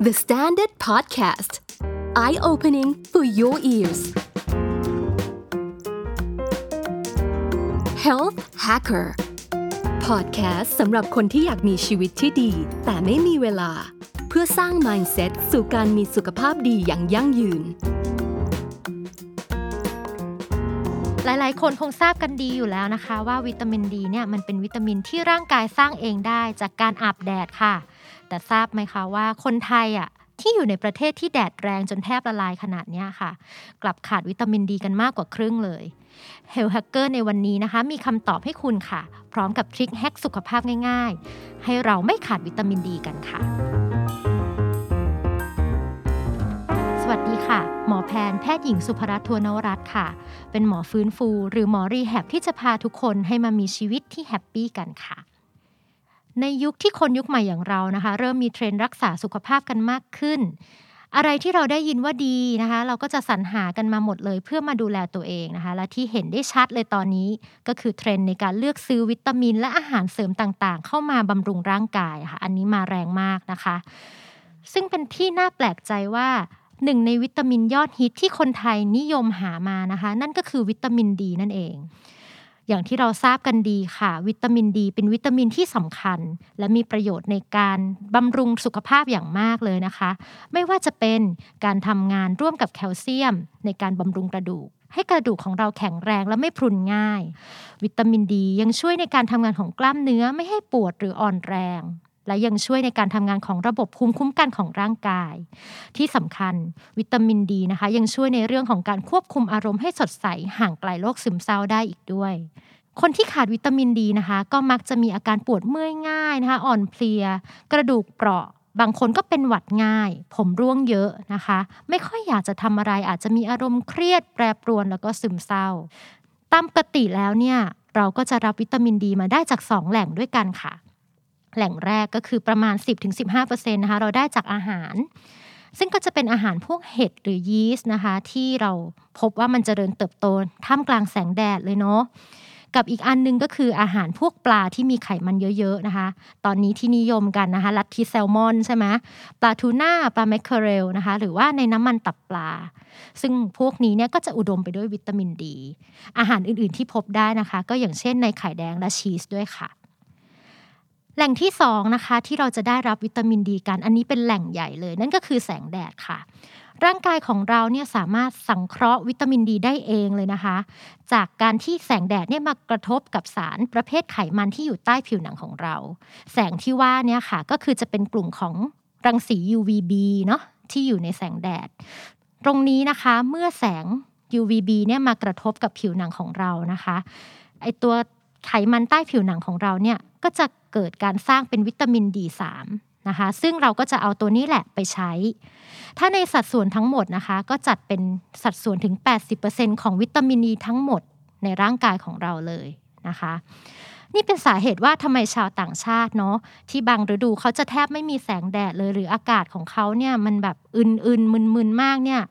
The Standard Podcast Eye Opening for Your Ears Health Hacker Podcast สำหรับคนที่อยากมีชีวิตที่ดี แต่ไม่มีเวลา เพื่อสร้าง Mindset สู่การมีสุขภาพดีอย่างยั่งยืนหลาย ๆ คนคงทราบกันดีอยู่แล้วนะคะ ว่าวิตามินดีเนี่ยมันเป็นวิตามินที่ร่างกายสร้างเองได้จากการอาบแดดค่ะ แต่ทราบไหมคะว่าคนไทยอะที่อยู่ในประเทศที่แดดแรงจนแทบละลายขนาดนี้ค่ะ กลับขาดวิตามินดีกันมากกว่าครึ่งเลย Health Hacker ในวันนี้นะคะ มีคำตอบให้คุณค่ะ พร้อมกับ trick hack สุขภาพง่ายๆ ให้เราไม่ขาดวิตามินดีกันค่ะ สวัสดีค่ะ หมอแพนแพทย์หญิงสุภรัตน์ทวนวรัตน์ค่ะ เป็นหมอฟื้นฟู หรือหมอ rehab ที่จะพาทุกคนให้มามีชีวิตที่ happy กันค่ะ ในยุคที่คนยุคใหม่อย่างเรานะคะ เริ่มมีเทรนด์รักษาสุขภาพกันมากขึ้น อะไรที่เราได้ยินว่าดีนะคะ เราก็จะสรรหากันมาหมดเลยเพื่อมาดูแลตัวเองนะคะ และที่เห็นได้ชัดเลยตอนนี้ ก็คือเทรนด์ในการเลือกซื้อวิตามิน และอาหารเสริมต่างๆ เข้ามาบำรุงร่างกายค่ะ อันนี้มาแรงมากนะคะ ซึ่งเป็นที่น่าแปลกใจว่าหนึ่งในวิตามินยอดฮิตที่คนไทยนิยมหามานะคะ นั่นก็คือวิตามินดีนั่นเอง อย่างที่เราทราบกันดีค่ะ วิตามินดี เป็นวิตามินที่สำคัญ และมีประโยชน์ในการบำรุงสุขภาพอย่างมากเลยนะคะ ไม่ว่าจะเป็นการทำงานร่วมกับแคลเซียม ในการบำรุงกระดูกให้กระดูกของเราแข็งแรงและไม่พรุนง่าย วิตามินดียังช่วยในการทำงานของกล้ามเนื้อไม่ให้ปวดหรืออ่อนแรง และยังช่วยในการทำงานของระบบภูมิคุ้มกันของร่างกาย ที่สำคัญวิตามินดีนะคะ ยังช่วยในเรื่องของการควบคุมอารมณ์ให้สดใสห่างไกลโรคซึมเศร้าได้อีกด้วยคนที่ขาดวิตามินดีนะคะ ก็มักจะมีอาการปวดเมื่อยง่ายนะคะ อ่อนเพลีย กระดูกเปราะ บางคนก็เป็นหวัดง่าย ผมร่วงเยอะนะคะ ไม่ค่อยอยากจะทำอะไรอาจจะมีอารมณ์เครียดแปรปรวนแล้วก็ซึมเศร้า ตามปกติแล้วเนี่ย เราก็จะรับวิตามินดีมาได้จาก 2 แหล่งด้วยกันค่ะ แหล่งแรกก็คือประมาณ 10-15%นะคะเราได้จากอาหาร ซึ่งก็จะเป็นอาหารพวกเห็ดหรือยีสต์นะคะ ที่เราพบว่ามันจเจริญเติบโตท่ามกลางแสงแดดเลยเนาะกับอีกอันนึงก็คืออาหารพวกปลาที่มีไขมันเยอะๆนะคะ ตอนนี้ที่นิยมกันนะคะ ลัทธิแซลมอนใช่ไหมปลาทูน่า ปลาแมคเคอเรลนะคะ หรือว่าในน้ำมันตับปลา ซึ่งพวกนี้เนี่ยก็จะอุดมไปด้วยวิตามินดี อาหารอื่นๆที่พบได้นะคะ ก็อย่างเช่นในไข่แดงและชีสด้วยค่ะ แหล่งที่2นะคะที่เราจะได้รับวิตามินดีกัน อันนี้เป็นแหล่งใหญ่เลย นั่นก็คือแสงแดดค่ะ ร่างกายของเราเนี่ยสามารถสังเคราะห์วิตามินดีได้เองเลยนะคะ จากการที่แสงแดดเนี่ยมากระทบกับสารประเภทไขมันที่อยู่ใต้ผิวหนังของเรา แสงที่ว่าเนี่ยค่ะก็คือจะเป็นกลุ่มของรังสี UVB เนาะที่อยู่ในแสงแดด ตรงนี้นะคะเมื่อแสง UVB เนี่ยมากระทบกับผิวหนังของเรานะคะไอตัวไขมันใต้ผิวหนังของเราเนี่ยก็จะ เกิดการสร้างเป็นวิตามิน D3 นะคะซึ่งเราก็จะเอาตัวนี้แหละไปใช้ ถ้าในสัดส่วนทั้งหมดนะคะ ก็จัดเป็นสัดส่วนถึง 80%ของวิตามินดีทั้งหมดในร่างกายของเราเลยนะคะ นี่เป็นสาเหตุว่าทำไมชาวต่างชาติเนาะที่บางฤดูเขาจะแทบไม่มีแสงแดดเลยหรืออากาศของเขาเนี่ยมันแบบอึนๆมึนๆมากเนี่ย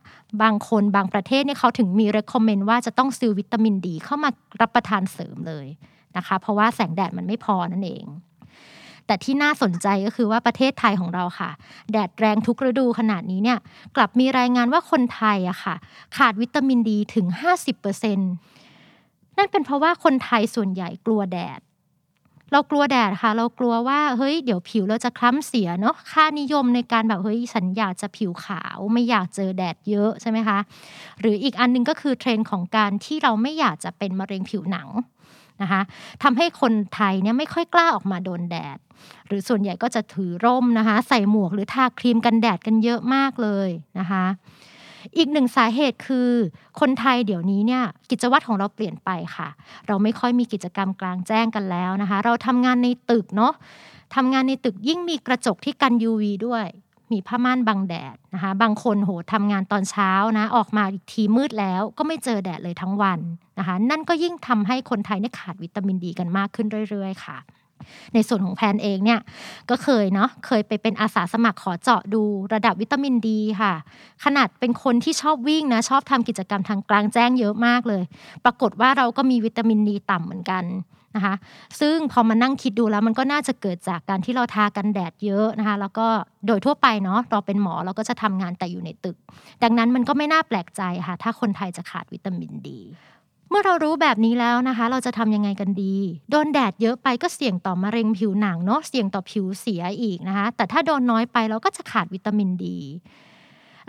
บางคนบางประเทศเนี่ยเขาถึงมี recommend ว่าจะต้องซื้อวิตามินดีเข้ามารับประทานเสริมเลย นะคะ เพราะว่าแสงแดดมันไม่พอนั่นเอง แต่ที่น่าสนใจก็คือว่าประเทศไทยของเราค่ะ แดดแรงทุกฤดูขนาดนี้เนี่ยกลับมีรายงานว่าคนไทยอะค่ะ ขาดวิตามินดีถึง 50%นั่นเป็นเพราะว่าคนไทยส่วนใหญ่กลัวแดดเรากลัวแดดค่ะ เรากลัวว่าเฮ้ยเดี๋ยวผิวเราจะคล้ำเสียเนาะค่านิยมในการแบบเฮ้ยฉันอยากจะผิวขาว ไม่อยากเจอแดดเยอะใช่ไหมคะ หรืออีกอันนึงก็คือเทรนด์ของการที่เราไม่อยากจะเป็นมะเร็งผิวหนัง นะคะทำให้คนไทยเนี่ยไม่ค่อยกล้าออกมาโดนแดด หรือส่วนใหญ่ก็จะถือร่มนะคะ ใส่หมวกหรือทาครีมกันแดดกันเยอะมากเลยนะคะอีกหนึ่งสาเหตุคือคนไทยเดี๋ยวนี้เนี่ยกิจวัตรของเราเปลี่ยนไปค่ะ เราไม่ค่อยมีกิจกรรมกลางแจ้งกันแล้วนะคะ เราทำงานในตึกเนาะทำงานในตึกยิ่งมีกระจกที่กัน UV ด้วย มีผ้าม่านบังแดดนะคะ บางคนโหทำงานตอนเช้านะ ออกมาอีกทีมืดแล้ว ก็ไม่เจอแดดเลยทั้งวันนะคะ นั่นก็ยิ่งทำให้คนไทยเนี่ยขาดวิตามินดีกันมากขึ้นเรื่อย ๆ ค่ะ ในส่วนของแพนเองเนี่ยก็เคยเนาะเคยไปเป็นอาสาสมัครขอเจาะดูระดับวิตามินดีค่ะ ขนาดเป็นคนที่ชอบวิ่งนะชอบทำกิจกรรมทางกลางแจ้งเยอะมากเลย ปรากฏว่าเราก็มีวิตามินดีต่ำเหมือนกันนะคะ ซึ่งพอมานั่งคิดดูแล้วมันก็น่าจะเกิดจากการที่เราทากันแดดเยอะนะคะ แล้วก็โดยทั่วไปเนาะเราเป็นหมอเราก็จะทำงานแต่อยู่ในตึก ดังนั้นมันก็ไม่น่าแปลกใจค่ะ ถ้าคนไทยจะขาดวิตามินดี เมื่อเรารู้แบบนี้แล้วนะคะ เราจะทำยังไงกันดี โดนแดดเยอะไปก็เสี่ยงต่อมะเร็งผิวหนังเนาะเสี่ยงต่อผิวเสียอีกนะคะ แต่ถ้าโดนน้อยไปเราก็จะขาดวิตามินดี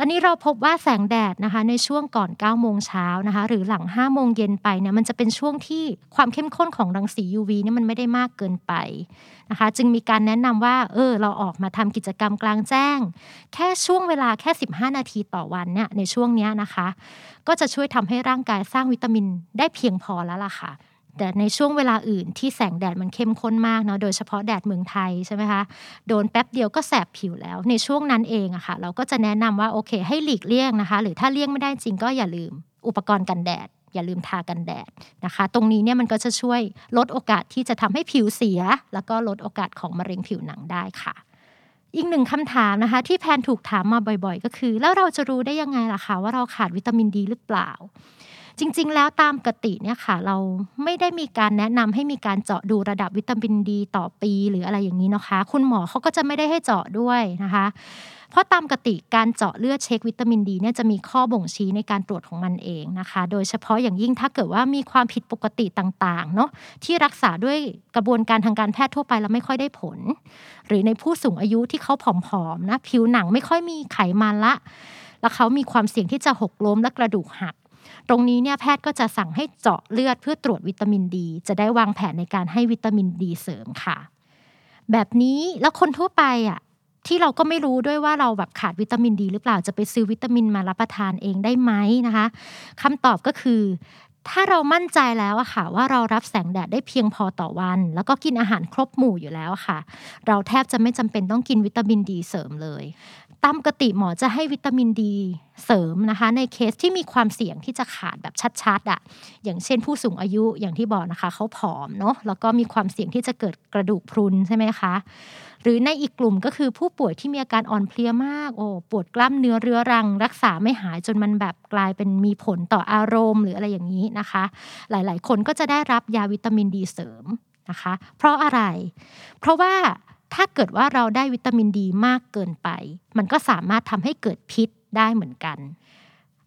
อันนี้เราพบว่าแสงแดดนะคะในช่วงก่อน9โมงเช้านะคะหรือหลัง5โมงเย็นไปเนี่ยมันจะเป็นช่วงที่ความเข้มข้นของรังสี UV เนี่ยมันไม่ได้มากเกินไปนะคะจึงมีการแนะนำว่าเออเราออกมาทำกิจกรรมกลางแจ้ง แค่ช่วงเวลาแค่ 15 นาทีต่อวันเนี่ยในช่วงเนี้ยนะคะ ก็จะช่วยทำให้ร่างกายสร้างวิตามินได้เพียงพอแล้วล่ะค่ะ แต่ในช่วงเวลาอื่นที่แสงแดดมันเข้มข้นมากเนาะโดยเฉพาะแดดเมืองไทยใช่ไหมคะโดนแป๊บเดียวก็แสบผิวแล้ว ในช่วงนั้นเองอะค่ะ เราก็จะแนะนำว่าโอเค ให้หลีกเลี่ยงนะคะ หรือถ้าเลี่ยงไม่ได้จริงก็อย่าลืมอุปกรณ์กันแดด อย่าลืมทากันแดดนะคะ ตรงนี้เนี่ยมันก็จะช่วยลดโอกาสที่จะทำให้ผิวเสีย แล้วก็ลดโอกาสของมะเร็งผิวหนังได้ค่ะอีกหนึ่งคำถามนะคะ ที่แพนถูกถามมาบ่อยๆ ก็คือ แล้วเราจะรู้ได้ยังไงล่ะคะว่าเราขาดวิตามินดีหรือเปล่า จริง ๆ แล้วตามปกติเนี่ยค่ะ เราไม่ได้มีการแนะนำให้มีการเจาะดูระดับวิตามินดีต่อปีหรืออะไรอย่างนี้นะคะ คุณหมอเขาก็จะไม่ได้ให้เจาะด้วยนะคะ เพราะตามปกติการเจาะเลือดเช็ควิตามินดีเนี่ยจะมีข้อบ่งชี้ในการตรวจของมันเองนะคะ โดยเฉพาะอย่างยิ่งถ้าเกิดว่ามีความผิดปกติต่างๆเนาะที่รักษาด้วยกระบวนการทางการแพทย์ทั่วไปแล้วไม่ค่อยได้ผล หรือในผู้สูงอายุที่เขาผอมๆนะผิวหนังไม่ค่อยมีไขมันละแล้วเขามีความเสี่ยงที่จะหกล้มและกระดูกหัก ตรงนี้เนี่ยแพทย์ก็จะสั่งให้เจาะเลือดเพื่อตรวจวิตามินดี จะได้วางแผนในการให้วิตามินดีเสริมค่ะ แบบนี้แล้วคนทั่วไปอะที่เราก็ไม่รู้ด้วยว่าเราแบบขาดวิตามินดี หรือเปล่าจะไปซื้อวิตามินมารับประทานเองได้ไหมนะคะคำตอบก็คือ ถ้าเรามั่นใจแล้วอะค่ะ ว่าเรารับแสงแดดได้เพียงพอต่อวัน แล้วก็กินอาหารครบหมู่อยู่แล้วค่ะ เราแทบจะไม่จำเป็นต้องกินวิตามินดีเสริมเลย ตามปกติหมอจะให้วิตามินดีเสริมนะคะ ในเคสที่มีความเสี่ยงที่จะขาดแบบชัดๆอะ่ะอย่างเช่นผู้สูงอายุอย่างที่บอกนะคะเขาผอมเนาะแล้วก็มีความเสี่ยงที่จะเกิดกระดูกพรุนใช่ไหมคะ หรือในอีกกลุ่มก็คือผู้ป่วยที่มีอาการอ่อนเพลียมากโอ้ปวดกล้ามเนื้อเรื้อรัง รักษาไม่หายจนมันแบบกลายเป็นมีผลต่ออารมณ์ หรืออะไรอย่างนี้นะคะ หลายๆ คนก็จะได้รับยาวิตามินดีเสริมนะคะ เพราะอะไร เพราะว่า ถ้าเกิดว่าเราได้วิตามินดีมากเกินไป มันก็สามารถทำให้เกิดพิษได้เหมือนกัน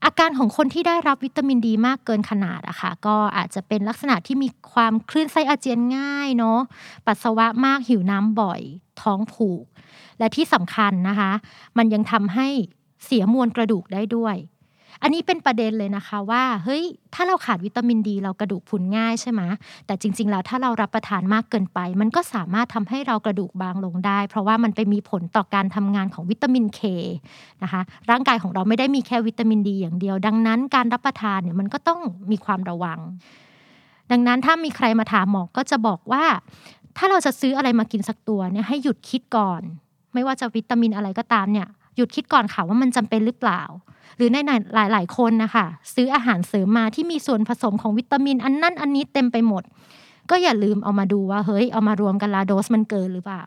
อาการของคนที่ได้รับวิตามินดีมากเกินขนาดอะค่ะก็อาจจะเป็นลักษณะที่มีความคลื่นไส้อาเจียนง่ายเนาะปัสสาวะมากหิวน้ำบ่อย ท้องผูก และที่สำคัญนะคะ มันยังทำให้เสียมวลกระดูกได้ด้วย อันนี้เป็นประเด็นเลยนะคะว่าเฮ้ยถ้าเราขาดวิตามินดี เรากระดูกพุนง่ายใช่ไหมแต่จริง ๆ แล้วถ้าเรารับประทานมากเกินไป มันก็สามารถทำให้เรากระดูกบางลงได้ เพราะว่ามันไปมีผลต่อการทำงานของวิตามินเคนะคะร่างกายของเราไม่ได้มีแค่วิตามินดี อย่างเดียว ดังนั้นการรับประทานเนี่ยมันก็ต้องมีความระวัง ดังนั้นถ้ามีใครมาถามหมอก็จะบอกว่า ถ้าเราจะซื้ออะไรมากินสักตัวเนี่ยให้หยุดคิดก่อน ไม่ว่าจะวิตามินอะไรก็ตามเนี่ย หยุดคิดก่อนค่ะว่ามันจำเป็นหรือเปล่า หรือในหลายๆคนนะคะซื้ออาหารเสริมมาที่มีส่วนผสมของวิตามิน อันนั้นอันนี้เต็มไปหมด ก็อย่าลืมเอามาดูว่าเฮ้ยเอามารวมกันลาโดสมันเกินหรือเปล่า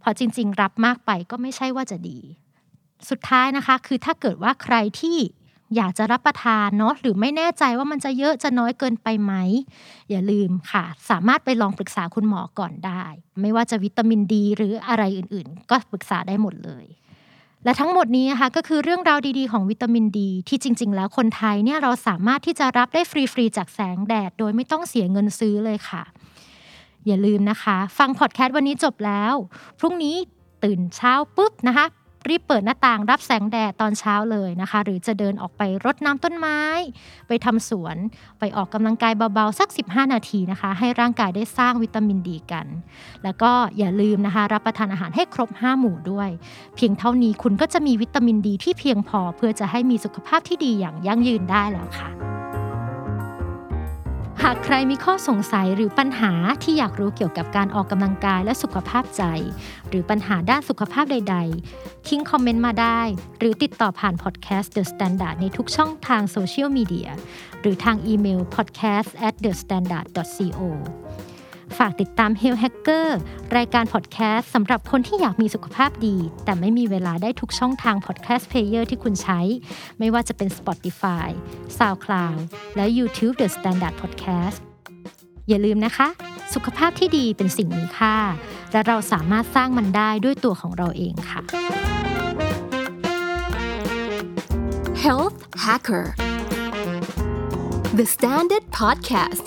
เพราะจริง ๆ รับมากไปก็ไม่ใช่ว่าจะดี สุดท้ายนะคะ คือถ้าเกิดว่าใครที่อยากจะรับประทานเนาะหรือไม่แน่ใจว่ามันจะเยอะจะน้อยเกินไปไหม อย่าลืมค่ะ สามารถไปลองปรึกษาคุณหมอก่อนได้ ไม่ว่าจะวิตามินดี หรืออะไรอื่นๆ ก็ปรึกษาได้หมดเลย และทั้งหมดนี้นะคะก็คือเรื่องราวดีๆของวิตามินดี ที่จริง ๆ แล้วคนไทยเนี่ยเราสามารถที่จะรับได้ฟรี ๆ จากแสงแดด โดยไม่ต้องเสียเงินซื้อเลยค่ะ อย่าลืมนะคะ ฟังพอดแคสต์วันนี้จบแล้ว พรุ่งนี้ตื่นเช้าปุ๊บนะคะ รีบเปิดหน้าต่างรับแสงแดดตอนเช้าเลยนะคะ หรือจะเดินออกไปรดน้ำต้นไม้ ไปทำสวน ไปออกกำลังกายเบาๆ สัก 15 นาทีนะคะ ให้ร่างกายได้สร้างวิตามินดีกัน แล้วก็อย่าลืมนะคะ รับประทานอาหารให้ครบ 5 หมู่ด้วย เพียงเท่านี้คุณก็จะมีวิตามินดีที่เพียงพอเพื่อจะให้มีสุขภาพที่ดีอย่างยั่งยืนได้แล้วค่ะ หากใครมีข้อสงสัยหรือปัญหาที่อยากรู้เกี่ยวกับการออกกำลังกายและสุขภาพใจ หรือปัญหาด้านสุขภาพใด ๆ ทิ้งคอมเมนต์มาได้ หรือติดต่อผ่านพอดแคสต์ The Standard ในทุกช่องทางโซเชียลมีเดียหรือทางอีเมล podcast at the standard co ฝากติดตาม Health Hacker รายการพอดแคสต์สำหรับคนที่อยากมีสุขภาพดี แต่ไม่มีเวลาได้ทุกช่องทาง podcast player ที่คุณใช้ ไม่ว่าจะเป็น Spotify, SoundCloud และ YouTube The Standard Podcast อย่าลืมนะคะ สุขภาพที่ดีเป็นสิ่งมีค่า และเราสามารถสร้างมันได้ด้วยตัวของเราเองค่ะ Health Hacker The Standard Podcast